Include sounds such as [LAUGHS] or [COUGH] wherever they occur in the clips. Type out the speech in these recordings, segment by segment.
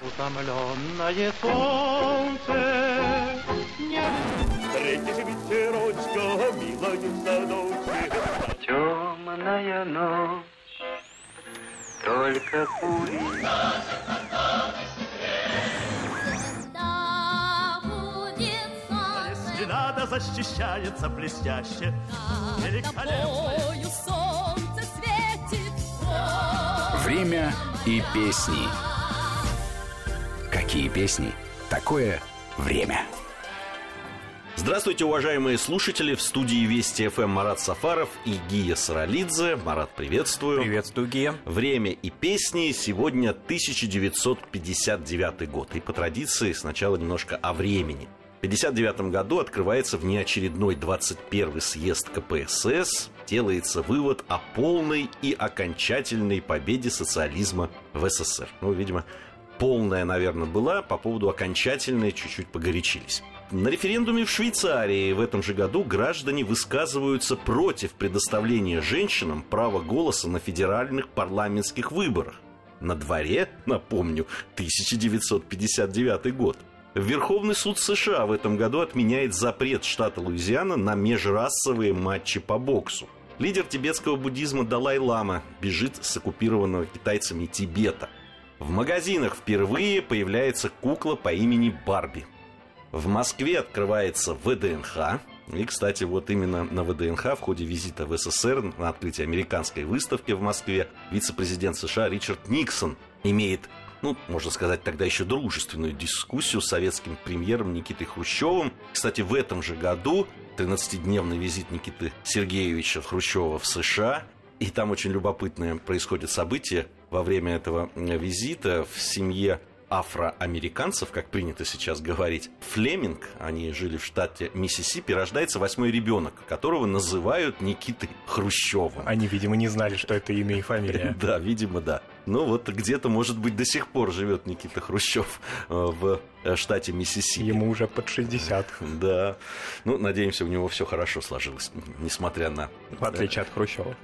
Утомленное солнце не... Встретишь ветерочка, милая в садочке. Темная ночь, только. Если надо, защищается блестяще. Великолепно. солнце светит. Время и песни. Какие песни? Такое время. Здравствуйте, уважаемые слушатели! В студии Вести ФМ Марат Сафаров и Гия Саралидзе. Марат, приветствую. Приветствую, Гия. Время и песни. Сегодня 1959 год. И по традиции сначала немножко о времени. В 1959 году открывается внеочередной 21 съезд КПСС. Делается вывод о полной и окончательной победе социализма в СССР. Ну, видимо, полная, наверное, была, по поводу окончательной чуть-чуть погорячились. На референдуме в Швейцарии в этом же году граждане высказываются против предоставления женщинам права голоса на федеральных парламентских выборах. На дворе, напомню, 1959 год. Верховный суд США в этом году отменяет запрет штата Луизиана на межрасовые матчи по боксу. Лидер тибетского буддизма Далай-Лама бежит с оккупированного китайцами Тибета. В магазинах впервые появляется кукла по имени Барби. В Москве открывается ВДНХ. И, кстати, вот именно на ВДНХ в ходе визита в СССР на открытие американской выставки в Москве вице-президент США Ричард Никсон имеет ну, можно сказать, тогда еще дружественную дискуссию с советским премьером Никитой Хрущевым. Кстати, в этом же году 13-дневный визит Никиты Сергеевича Хрущева в США. И там очень любопытное происходит событие. Во время этого визита в семье афроамериканцев, как принято сейчас говорить, Флеминг, они жили в штате Миссисипи, рождается восьмой ребенок, которого называют Никитой Хрущевым. Они, видимо, не знали, что это имя и фамилия. [LAUGHS] Да, видимо, да. Ну вот где-то, может быть, до сих пор живет Никита Хрущев э, в э, штате Миссисипи. Ему уже под 60. [LAUGHS] Да. Ну, надеемся, у него все хорошо сложилось, несмотря на... В отличие от Хрущева.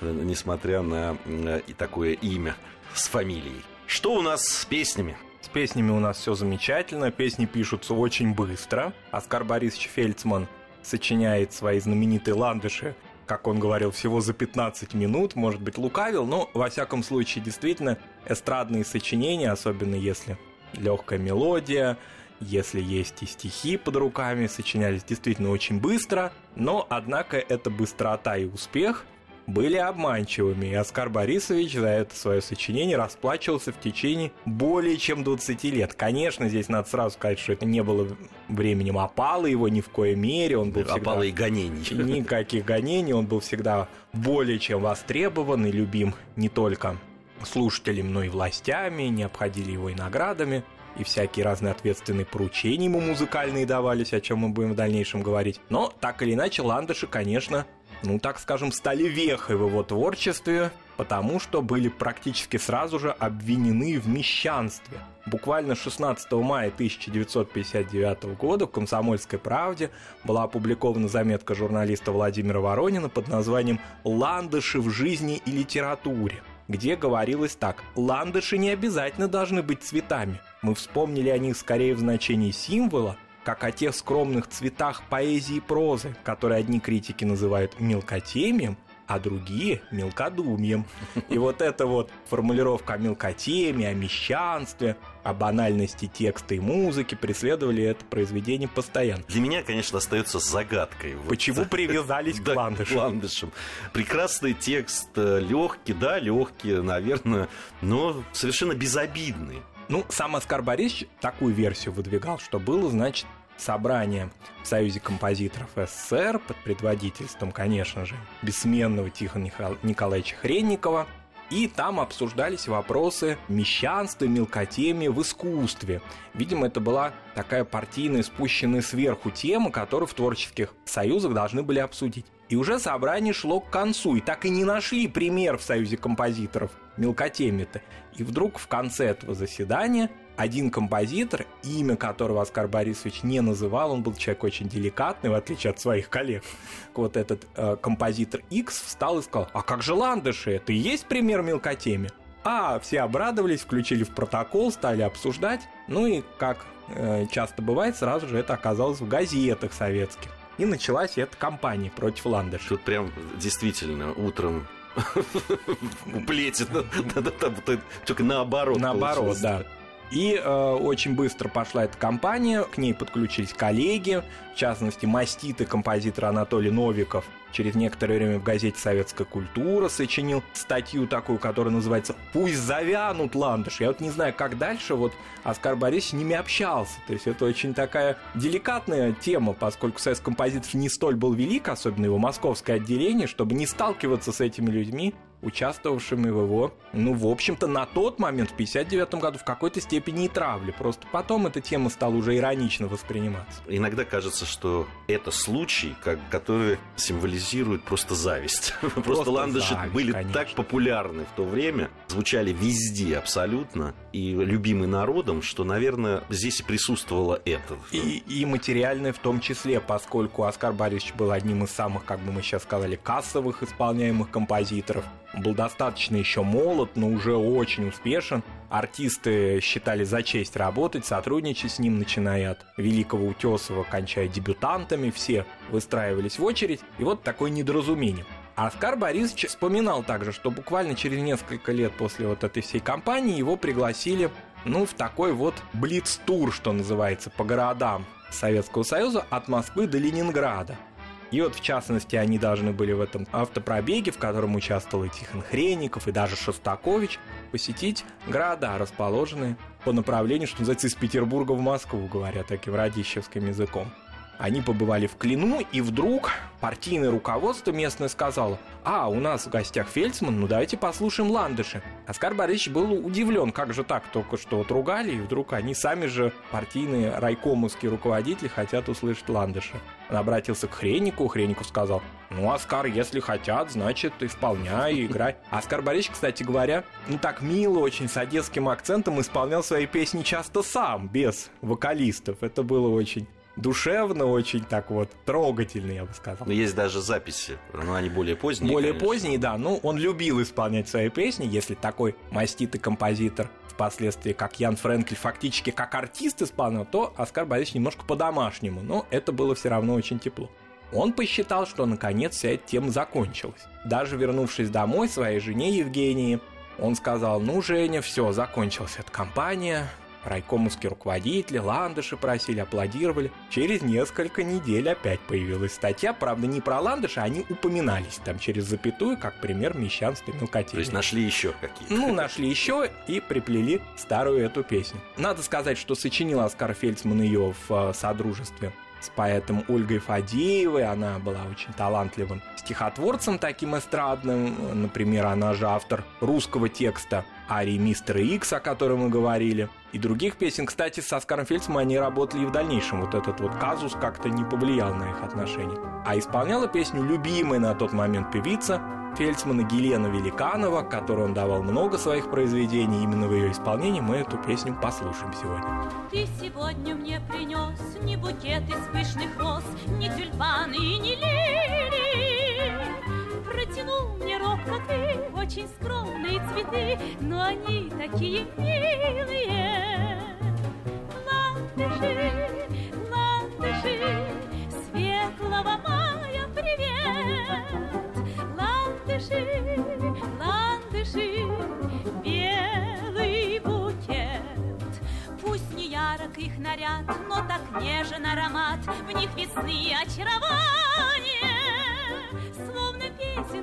Несмотря на э, и такое имя с фамилией. Что у нас с песнями? С песнями у нас все замечательно, песни пишутся очень быстро. Оскар Борисович Фельдсман сочиняет свои знаменитые ландыши, как он говорил, всего за 15 минут, может быть, лукавил, но, во всяком случае, действительно, эстрадные сочинения, особенно если легкая мелодия, если есть и стихи под руками, сочинялись действительно очень быстро, но, однако, эта быстрота и успех – были обманчивыми, и Оскар Борисович за это свое сочинение расплачивался в течение более чем 20 лет. Конечно, здесь надо сразу сказать, что это не было временем опалы его ни в коей мере, он был всегда... Опалы и гонений. Никаких гонений, он был всегда более чем востребован и любим не только слушателями, но и властями, не обходили его и наградами и всякие разные ответственные поручения ему музыкальные давались, о чем мы будем в дальнейшем говорить. Но, так или иначе, ландыши, конечно, ну, так скажем, стали вехой в его творчестве, потому что были практически сразу же обвинены в мещанстве. Буквально 16 мая 1959 года в «Комсомольской правде» была опубликована заметка журналиста Владимира Воронина под названием «Ландыши в жизни и литературе», где говорилось так «Ландыши не обязательно должны быть цветами. Мы вспомнили о них скорее в значении символа, как о тех скромных цветах поэзии и прозы, которые одни критики называют мелкотемием, а другие – мелкодумием. И вот эта вот формулировка о мелкотеме, о мещанстве, о банальности текста и музыки преследовали это произведение постоянно. Для меня, конечно, остается загадкой. Почему вот, [LAUGHS] привязались к ландышам? ландышам? Прекрасный текст, э, легкий, да, легкий, наверное, но совершенно безобидный. Ну, сам Оскар Борисович такую версию выдвигал, что было, значит, собрание в Союзе композиторов СССР под предводительством, конечно же, бессменного Тихона Николаевича Хренникова, и там обсуждались вопросы мещанства и мелкотемии в искусстве. Видимо, это была такая партийная, спущенная сверху тема, которую в творческих союзах должны были обсудить. И уже собрание шло к концу, и так и не нашли пример в Союзе композиторов мелкотемии-то. И вдруг в конце этого заседания один композитор, имя которого Оскар Борисович не называл, он был человек очень деликатный, в отличие от своих коллег. Вот этот э, композитор X встал и сказал, а как же ландыши, это и есть пример мелкотемии? А, все обрадовались, включили в протокол, стали обсуждать. Ну и, как э, часто бывает, сразу же это оказалось в газетах советских. И началась эта кампания против Ландыша. Тут прям действительно утром [LAUGHS] плетит, только наоборот. Наоборот, да. И э, очень быстро пошла эта кампания, к ней подключились коллеги, в частности, маститы композитор Анатолий Новиков через некоторое время в газете «Советская культура» сочинил статью такую, которая называется «Пусть завянут ландыш». Я вот не знаю, как дальше вот Оскар Борисович с ними общался. То есть это очень такая деликатная тема, поскольку советский композитор не столь был велик, особенно его московское отделение, чтобы не сталкиваться с этими людьми, участвовавшими в его, ну, в общем-то, на тот момент, в 59 году, в какой-то степени и травли. Просто потом эта тема стала уже иронично восприниматься. Иногда кажется, что это случай, как, который символизирует просто зависть. [LAUGHS] Просто, просто ландыши зависть, были конечно. так популярны в то время, звучали везде абсолютно, и любимы народом, что, наверное, здесь и присутствовало это. И, и материальное в том числе, поскольку Оскар Борисович был одним из самых, как бы мы сейчас сказали, кассовых исполняемых композиторов был достаточно еще молод, но уже очень успешен. Артисты считали за честь работать, сотрудничать с ним, начиная от Великого Утесова, кончая дебютантами, все выстраивались в очередь, и вот такое недоразумение. Оскар Борисович вспоминал также, что буквально через несколько лет после вот этой всей кампании его пригласили ну, в такой вот блиц-тур, что называется, по городам Советского Союза от Москвы до Ленинграда. И вот, в частности, они должны были в этом автопробеге, в котором участвовал и Тихон Хренников, и даже Шостакович, посетить города, расположенные по направлению, что называется, из Петербурга в Москву, говоря таким радищевским языком. Они побывали в Клину, и вдруг партийное руководство местное сказало, а, у нас в гостях Фельдсман, ну давайте послушаем Ландыши. Оскар Борисович был удивлен, как же так, только что вот ругали, и вдруг они сами же, партийные райкомовские руководители, хотят услышать Ландыша. Он обратился к Хреннику, Хренников сказал, ну, Оскар, если хотят, значит, исполняй, играй. Оскар Борисович, кстати говоря, ну так мило, очень с одесским акцентом исполнял свои песни часто сам, без вокалистов. Это было очень душевно, очень так вот трогательно, я бы сказал. Но есть даже записи, но они более поздние. Более конечно. поздние, да. Ну, он любил исполнять свои песни, если такой маститый композитор впоследствии, как Ян Френкель, фактически как артист исполнял, то Оскар Борисович немножко по-домашнему, но это было все равно очень тепло. Он посчитал, что наконец вся эта тема закончилась. Даже вернувшись домой своей жене Евгении, он сказал, ну, Женя, все, закончилась эта кампания, Райкомовские руководители, ландыши просили, аплодировали. Через несколько недель опять появилась статья, правда, не про ландыши, они упоминались там через запятую, как пример мещанства и мелкотельни. То есть нашли еще какие-то? Ну, нашли еще и приплели старую эту песню. Надо сказать, что сочинил Оскар Фельдсман ее в э, содружестве с поэтом Ольгой Фадеевой. Она была очень талантливым стихотворцем таким эстрадным. Например, она же автор русского текста арии Мистера Икс, о котором мы говорили, и других песен. Кстати, с Оскаром Фельдсманом они работали и в дальнейшем. Вот этот вот казус как-то не повлиял на их отношения. А исполняла песню любимая на тот момент певица Фельдсмана Гелена Великанова, которой он давал много своих произведений. Именно в ее исполнении мы эту песню послушаем сегодня. Ты сегодня мне принес не букет из пышных роз, не тюльпаны и не лилии. Протянул мне робко ты очень скромные цветы, но они такие милые. Ландыши, ландыши, светлого мая привет ландыши, ландыши, белый букет. Пусть не ярок их наряд, но так нежен аромат, в них весны очарование.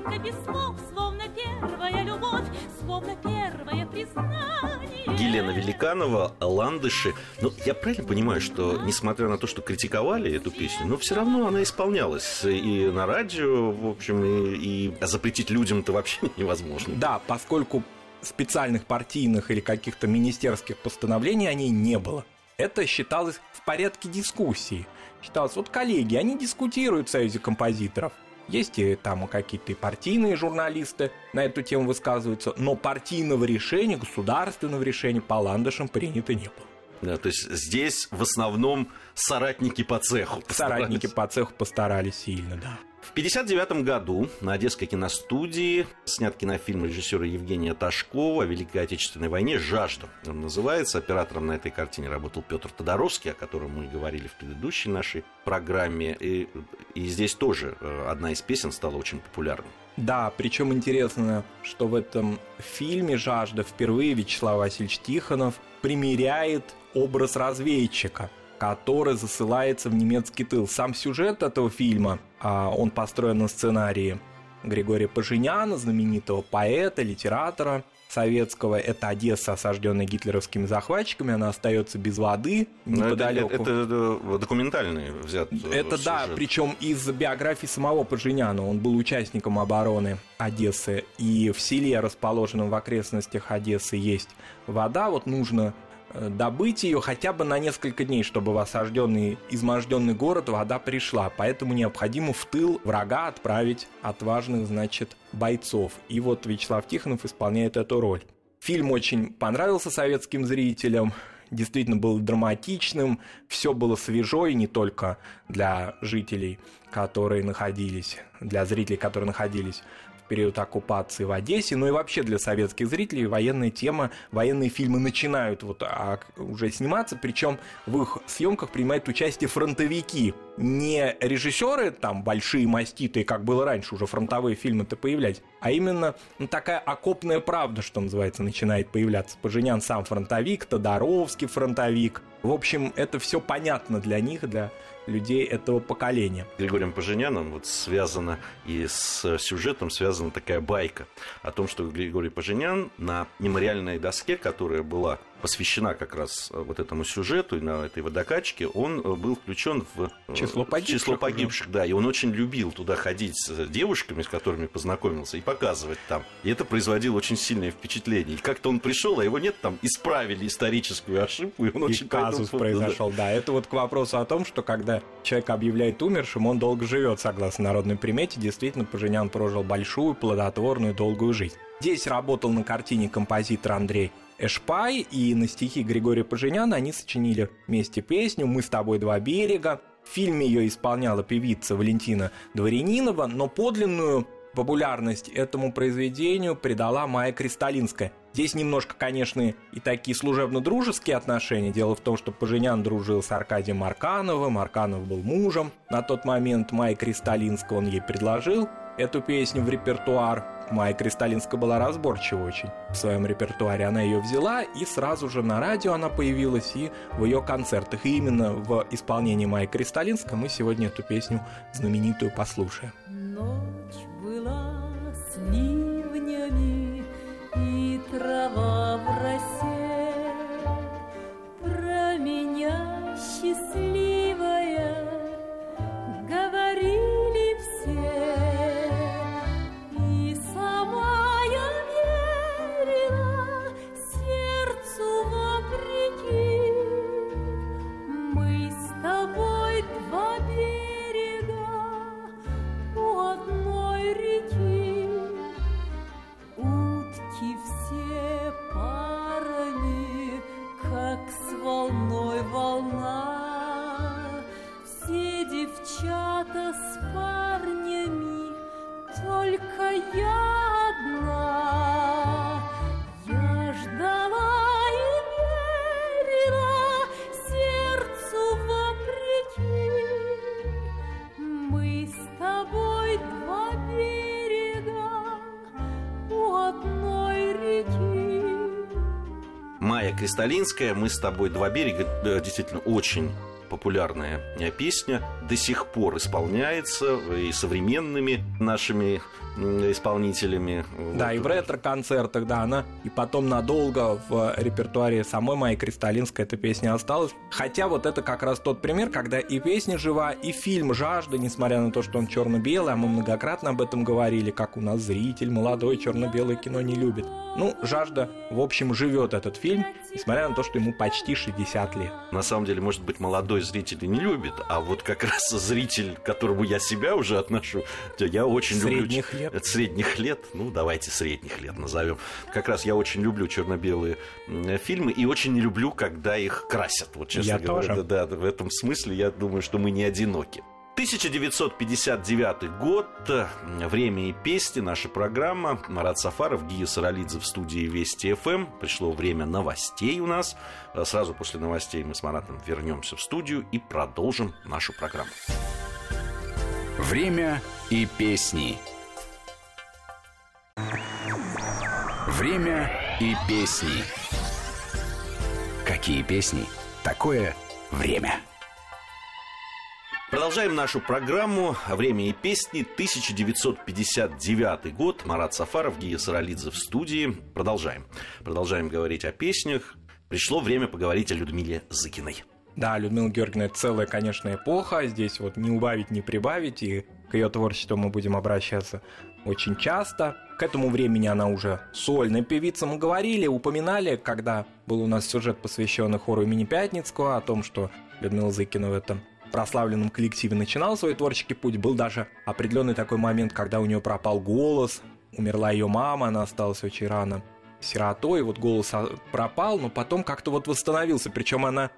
Песенка без слов, словно первая любовь, словно первое признание. Елена Великанова, «Ландыши». Ну, я правильно понимаю, что, несмотря на то, что критиковали эту песню, но все равно она исполнялась и на радио, в общем, и, и запретить людям это вообще [LAUGHS] невозможно. Да, поскольку специальных партийных или каких-то министерских постановлений о ней не было. Это считалось в порядке дискуссии. Считалось, вот коллеги, они дискутируют в Союзе композиторов. Есть и там какие-то и партийные журналисты на эту тему высказываются, но партийного решения, государственного решения по ландышам принято не было. Да, то есть здесь в основном соратники по цеху. Постарались. Соратники по цеху постарались сильно, да. В 1959 году на Одесской киностудии снят кинофильм режиссера Евгения Ташкова о Великой Отечественной войне «Жажда». Он называется. Оператором на этой картине работал Петр Тодоровский, о котором мы говорили в предыдущей нашей программе. И, и здесь тоже э, одна из песен стала очень популярной. Да, причем интересно, что в этом фильме «Жажда» впервые Вячеслав Васильевич Тихонов примеряет образ разведчика – который засылается в немецкий тыл. Сам сюжет этого фильма, а, он построен на сценарии Григория Пажиняна, знаменитого поэта, литератора советского. Это Одесса, осажденная гитлеровскими захватчиками. Она остается без воды неподалеку. Это, это, это документальный взят э, Это сюжет. да, причем из биографии самого Пажиняна. Он был участником обороны Одессы. И в селе, расположенном в окрестностях Одессы, есть вода. Вот нужно Э, добыть ее хотя бы на несколько дней, чтобы в осажденный, изможденный город вода пришла. Поэтому необходимо в тыл врага отправить отважных, значит, бойцов. И вот Вячеслав Тихонов исполняет эту роль. Фильм очень понравился советским зрителям, действительно был драматичным, все было свежо, и не только для жителей, которые находились, для зрителей, которые находились период оккупации в Одессе, ну и вообще для советских зрителей военная тема, военные фильмы начинают вот а, уже сниматься, причем в их съемках принимают участие фронтовики, не режиссеры там большие маститые, как было раньше, уже фронтовые фильмы-то появлялись, а именно ну, такая окопная правда, что называется, начинает появляться. Поженян сам фронтовик, Тодоровский фронтовик. В общем, это все понятно для них, для людей этого поколения. Григорием Поженяном вот связана и с сюжетом связана такая байка о том, что Григорий Поженян на мемориальной доске, которая была посвящена как раз э, вот этому сюжету и на этой водокачке, он э, был включен в э, число погибших, число погибших да, и он очень любил туда ходить с девушками, с которыми познакомился, и показывать там. И это производило очень сильное впечатление. И как-то он пришел, а его нет, там исправили историческую ошибку, и он и очень казус произошел, да. Это вот к вопросу о том, что когда человек объявляет умершим, он долго живет, согласно народной примете. Действительно, Поженян прожил большую, плодотворную, долгую жизнь. Здесь работал на картине композитор Андрей Эшпай и на стихи Григория Поженяна они сочинили вместе песню «Мы с тобой два берега». В фильме ее исполняла певица Валентина Дворянинова, но подлинную популярность этому произведению придала Майя Кристалинская. Здесь немножко, конечно, и такие служебно-дружеские отношения. Дело в том, что Поженян дружил с Аркадием Маркановым, Марканов был мужем. На тот момент Майя Кристалинская он ей предложил эту песню в репертуар. Майя Кристалинская была разборчива очень в своем репертуаре. Она ее взяла, и сразу же на радио она появилась и в ее концертах. И именно в исполнении Майи Кристалинской мы сегодня эту песню знаменитую послушаем. Ночь была с ливнями, и трава в росе. Кристалинская «Мы с тобой два берега» действительно очень популярная песня, до сих пор исполняется и современными нашими исполнителями. Да, вот. и в ретро-концертах, да, она и потом надолго в репертуаре самой моей Кристалинской эта песня осталась. Хотя вот это как раз тот пример, когда и песня жива, и фильм «Жажда», несмотря на то, что он черно-белый, а мы многократно об этом говорили, как у нас зритель молодой черно-белое кино не любит. Ну, «Жажда», в общем, живет этот фильм, несмотря на то, что ему почти 60 лет. На самом деле, может быть, молодой зритель и не любит, а вот как раз зритель, к которому я себя уже отношу, я очень Средних люблю... лет. Средних лет, ну, давайте средних лет назовем. Как раз я очень люблю черно-белые фильмы и очень не люблю, когда их красят. Вот, честно я говоря, тоже. Да, да, в этом смысле я думаю, что мы не одиноки. 1959 год. Время и песни. Наша программа. Марат Сафаров, Гия Саралидзе в студии Вести ФМ. Пришло время новостей у нас. Сразу после новостей мы с Маратом вернемся в студию и продолжим нашу программу. Время и песни. Время и песни. Какие песни? Такое время. Продолжаем нашу программу «Время и песни», 1959 год. Марат Сафаров, Гия Саралидзе в студии. Продолжаем. Продолжаем говорить о песнях. Пришло время поговорить о Людмиле Зыкиной. Да, Людмила Георгиевна, это целая, конечно, эпоха. Здесь вот не убавить, не прибавить. И к ее творчеству мы будем обращаться очень часто. К этому времени она уже сольная певица. Мы говорили, упоминали, когда был у нас сюжет, посвященный хору имени Пятницкого, о том, что Людмила Зыкина в этом прославленном коллективе начинал свой творческий путь, был даже определенный такой момент, когда у нее пропал голос, умерла ее мама, она осталась очень рано сиротой, вот голос а, пропал, но потом как-то вот восстановился, причем она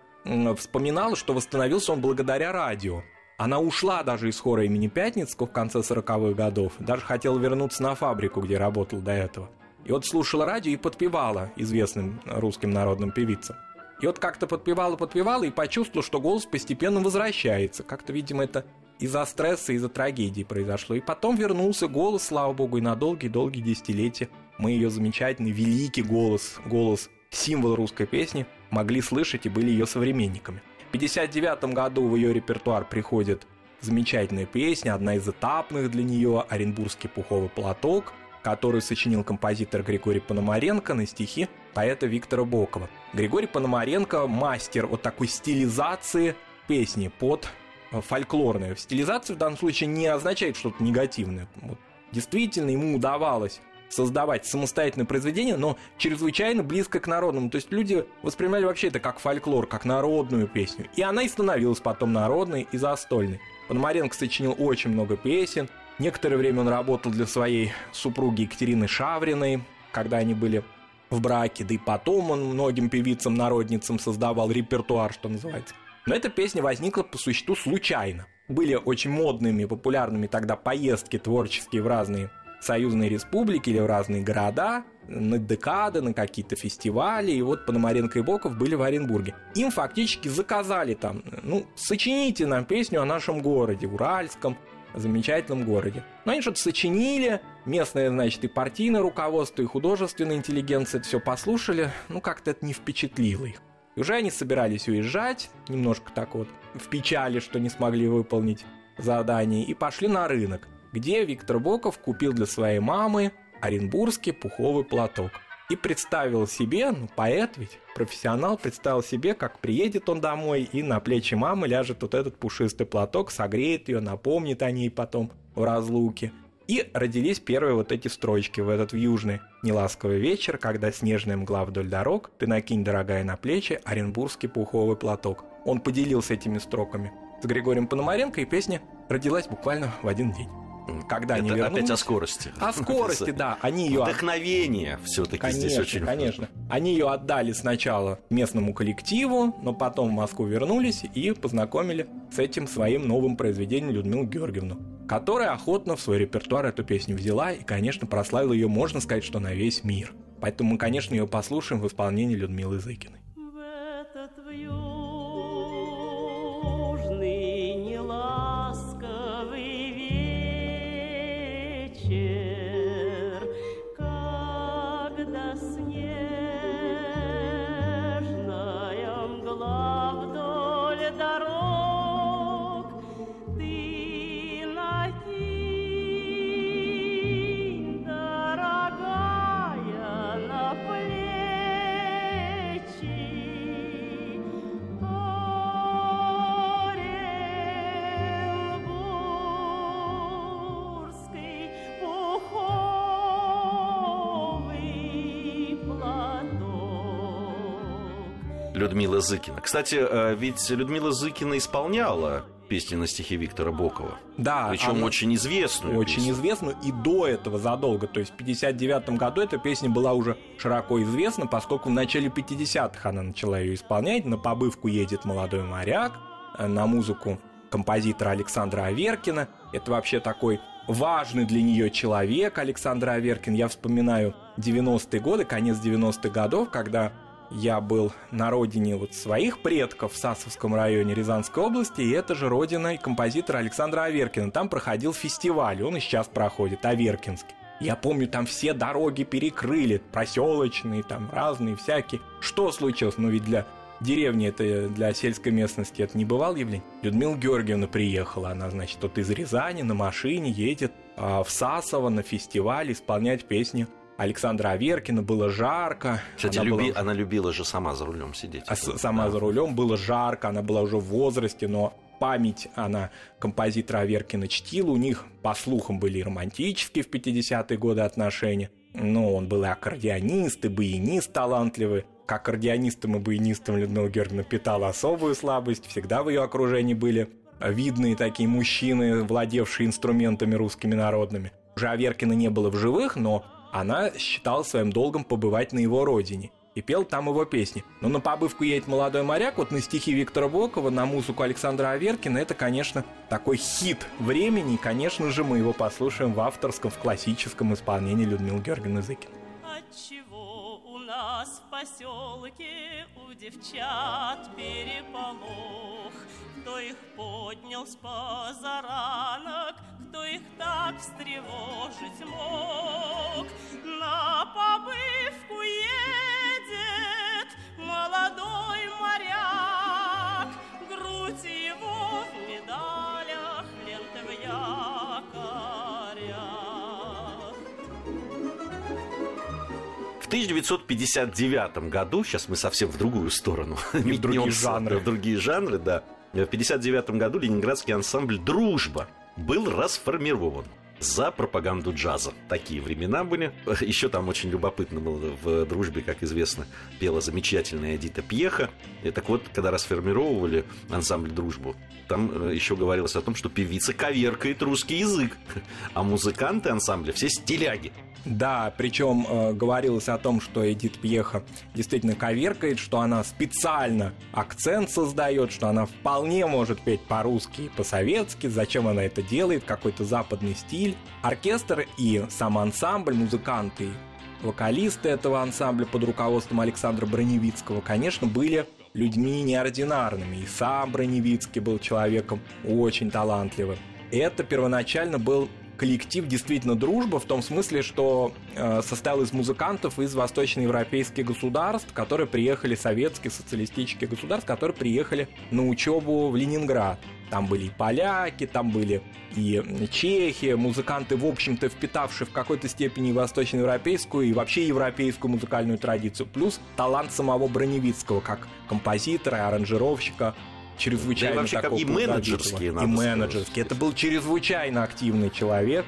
вспоминала, что восстановился он благодаря радио. Она ушла даже из хора имени Пятницкого в конце 40-х годов, даже хотела вернуться на фабрику, где работала до этого. И вот слушала радио и подпевала известным русским народным певицам. И вот как-то подпевала, подпевала и почувствовала, что голос постепенно возвращается. Как-то, видимо, это из-за стресса, из-за трагедии произошло. И потом вернулся голос, слава богу, и на долгие-долгие десятилетия мы ее замечательный, великий голос, голос, символ русской песни, могли слышать и были ее современниками. В 1959 году в ее репертуар приходит замечательная песня, одна из этапных для нее «Оренбургский пуховый платок», который сочинил композитор Григорий Пономаренко на стихи поэта Виктора Бокова. Григорий Пономаренко – мастер вот такой стилизации песни под э, фольклорную. Стилизация в данном случае не означает что-то негативное. Вот действительно ему удавалось создавать самостоятельное произведение, но чрезвычайно близко к народному. То есть люди воспринимали вообще это как фольклор, как народную песню. И она и становилась потом народной и застольной. Пономаренко сочинил очень много песен, Некоторое время он работал для своей супруги Екатерины Шавриной, когда они были в браке, да и потом он многим певицам-народницам создавал репертуар, что называется. Но эта песня возникла по существу случайно. Были очень модными, популярными тогда поездки творческие в разные союзные республики или в разные города, на декады, на какие-то фестивали, и вот Пономаренко и Боков были в Оренбурге. Им фактически заказали там, ну, сочините нам песню о нашем городе, Уральском, замечательном городе. Но они что-то сочинили, местное, значит, и партийное руководство, и художественная интеллигенция это все послушали, ну как-то это не впечатлило их. И уже они собирались уезжать, немножко так вот, в печали, что не смогли выполнить задание, и пошли на рынок, где Виктор Боков купил для своей мамы оренбургский пуховый платок и представил себе, ну, поэт ведь, профессионал, представил себе, как приедет он домой, и на плечи мамы ляжет вот этот пушистый платок, согреет ее, напомнит о ней потом в разлуке. И родились первые вот эти строчки в этот южный неласковый вечер, когда снежная мгла вдоль дорог, ты накинь, дорогая, на плечи оренбургский пуховый платок. Он поделился этими строками с Григорием Пономаренко, и песня родилась буквально в один день когда Это они вернулись... опять о скорости. О скорости, да. Они ее... Вдохновение все-таки здесь очень Конечно, Они ее отдали сначала местному коллективу, но потом в Москву вернулись и познакомили с этим своим новым произведением Людмилу Георгиевну, которая охотно в свой репертуар эту песню взяла и, конечно, прославила ее, можно сказать, что на весь мир. Поэтому мы, конечно, ее послушаем в исполнении Людмилы Зыкиной. Людмила Зыкина. Кстати, э, ведь Людмила Зыкина исполняла песни на стихи Виктора Бокова. Да. Причем очень известную. Очень песню. известную и до этого задолго. То есть в 59 году эта песня была уже широко известна, поскольку в начале 50-х она начала ее исполнять. На побывку едет молодой моряк, э, на музыку композитора Александра Аверкина. Это вообще такой важный для нее человек Александр Аверкин. Я вспоминаю 90-е годы, конец 90-х годов, когда я был на родине вот своих предков в Сасовском районе Рязанской области, и это же родина композитора Александра Аверкина. Там проходил фестиваль, он и сейчас проходит, Аверкинский. Я помню, там все дороги перекрыли, проселочные, там разные всякие. Что случилось? Ну ведь для деревни, это для сельской местности это не бывал явление. Людмила Георгиевна приехала, она, значит, вот из Рязани на машине едет а, в Сасово на фестиваль исполнять песни Александра Аверкина, было жарко. Кстати, она, люби... была... она любила же сама за рулем сидеть. А сама да. за рулем, было жарко, она была уже в возрасте, но память она композитора Аверкина чтила. У них, по слухам, были романтические в 50-е годы отношения. Но он был и аккордеонист, и баянист талантливый. К аккордеонистам и баянистам Людмила Георгиевна питала особую слабость. Всегда в ее окружении были видные такие мужчины, владевшие инструментами русскими народными. Уже Аверкина не было в живых, но она считала своим долгом побывать на его родине и пел там его песни. Но на побывку едет молодой моряк, вот на стихи Виктора Бокова, на музыку Александра Аверкина, это, конечно, такой хит времени, и, конечно же, мы его послушаем в авторском, в классическом исполнении Людмилы Георгиевны Зыкин. Отчего у нас в поселке у девчат переполох? Кто их поднял с позаранок, кто их так встревожить мог? На побывку едет молодой моряк, грудь его в медалях, ленты в якорях. В 1959 году, сейчас мы совсем в другую сторону, [LAUGHS] в другие жанры, в другие жанры, да. В 1959 году ленинградский ансамбль «Дружба» был расформирован за пропаганду джаза. Такие времена были. [LAUGHS] Еще там очень любопытно было в «Дружбе», как известно, пела замечательная Эдита Пьеха. И так вот, когда расформировывали ансамбль «Дружбу», там э, еще говорилось о том, что певица коверкает русский язык, а музыканты ансамбля все стиляги. Да, причем э, говорилось о том, что Эдит Пьеха действительно коверкает, что она специально акцент создает, что она вполне может петь по-русски и по-советски, зачем она это делает, какой-то западный стиль. Оркестр и сам ансамбль, музыканты вокалисты этого ансамбля под руководством Александра Броневицкого, конечно, были людьми неординарными. И сам Броневицкий был человеком очень талантливым. Это первоначально был коллектив действительно дружба в том смысле, что э, состоял из музыкантов из восточноевропейских государств, которые приехали, советские социалистические государства, которые приехали на учебу в Ленинград. Там были и поляки, там были и чехи, музыканты, в общем-то, впитавшие в какой-то степени восточноевропейскую и вообще европейскую музыкальную традицию, плюс талант самого Броневицкого как композитора и аранжировщика, чрезвычайно да и вообще, такого и менеджерские, и менеджерский. Это был чрезвычайно активный человек,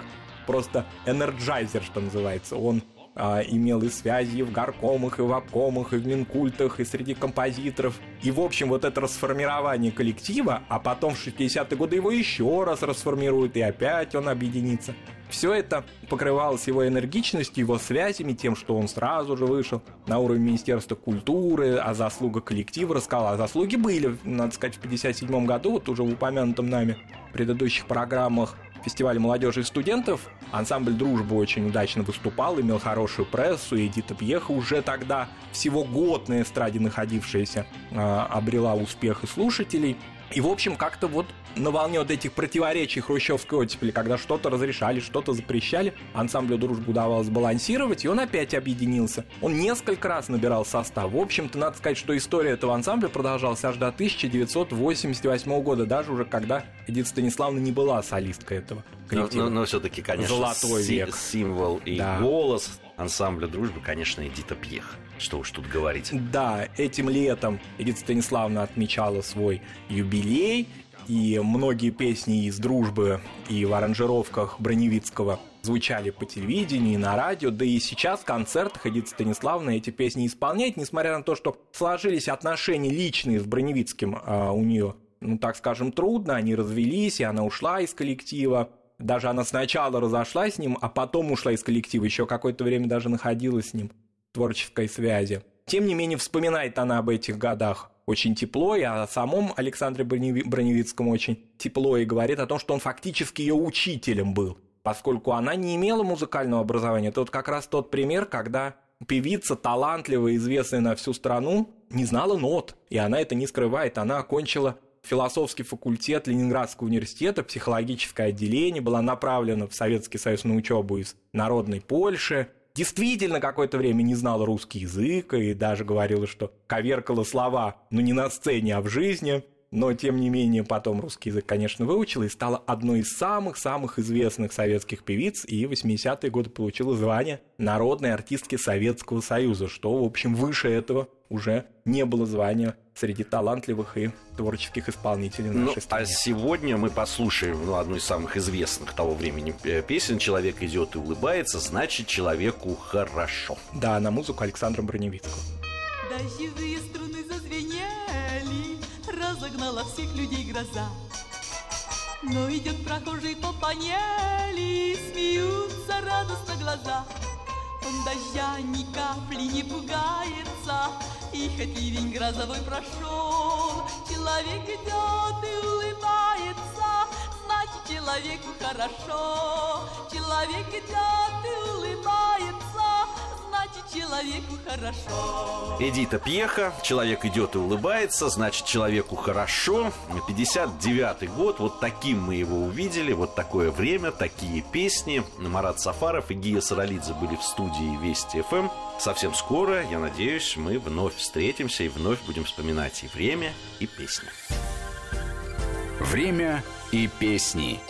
просто энерджайзер, что называется. Он а, имел и связи в горкомах, и в обкомах, и в Минкультах, и среди композиторов. И, в общем, вот это расформирование коллектива, а потом в 60-е годы его еще раз расформируют, и опять он объединится. Все это покрывалось его энергичностью, его связями, тем, что он сразу же вышел на уровень Министерства культуры, а заслуга коллектива рассказал. А заслуги были, надо сказать, в 57 году, вот уже в упомянутом нами предыдущих программах фестиваля молодежи и студентов. Ансамбль «Дружба» очень удачно выступал, имел хорошую прессу, и Эдита Пьеха уже тогда, всего год на эстраде находившаяся, а, обрела успех и слушателей. И, в общем, как-то вот на волне вот этих противоречий хрущевской оттепели, когда что-то разрешали, что-то запрещали, ансамблю «Дружбу» удавалось балансировать, и он опять объединился. Он несколько раз набирал состав. В общем-то, надо сказать, что история этого ансамбля продолжалась аж до 1988 года, даже уже когда Эдит Станиславна не была солисткой этого коллектива. Но, но, но все-таки, конечно, Золотой си- век. символ и да. голос ансамбля «Дружбы», конечно, Эдита Пьех. Что уж тут говорить. Да, этим летом Эдита Станиславна отмечала свой юбилей, и многие песни из «Дружбы» и в аранжировках Броневицкого звучали по телевидению и на радио, да и сейчас в Эдита Станиславна эти песни исполняет, несмотря на то, что сложились отношения личные с Броневицким а, у нее, ну так скажем, трудно, они развелись, и она ушла из коллектива, даже она сначала разошлась с ним, а потом ушла из коллектива, еще какое-то время даже находилась с ним в творческой связи. Тем не менее, вспоминает она об этих годах очень тепло, и о самом Александре Броневицком очень тепло, и говорит о том, что он фактически ее учителем был, поскольку она не имела музыкального образования. Это вот как раз тот пример, когда певица, талантливая, известная на всю страну, не знала нот, и она это не скрывает. Она окончила философский факультет Ленинградского университета, психологическое отделение, была направлена в Советский Союз на учебу из Народной Польши, действительно какое-то время не знала русский язык и даже говорила, что коверкала слова, но не на сцене, а в жизни. Но тем не менее потом русский язык, конечно, выучила и стала одной из самых-самых известных советских певиц, и в 80-е годы получила звание народной артистки Советского Союза, что, в общем, выше этого уже не было звания среди талантливых и творческих исполнителей ну, нашей страны. А сегодня мы послушаем ну, одну из самых известных того времени э, песен «Человек идет и улыбается, значит, человеку хорошо». Да, на музыку Александра Броневицкого. Дождевые струны зазвенели, разогнала всех людей гроза. Но идет прохожий по панели, смеются радостно глаза. Он дождя ни капли не пугается, И хоть ливень грозовой прошел, Человек идет и улыбается, Значит, человеку хорошо. Человек идет и улыбается, человеку хорошо. Эдита Пьеха, человек идет и улыбается, значит человеку хорошо. 59-й год, вот таким мы его увидели, вот такое время, такие песни. Марат Сафаров и Гия Саралидзе были в студии Вести ФМ. Совсем скоро, я надеюсь, мы вновь встретимся и вновь будем вспоминать и время, и песни. Время и песни.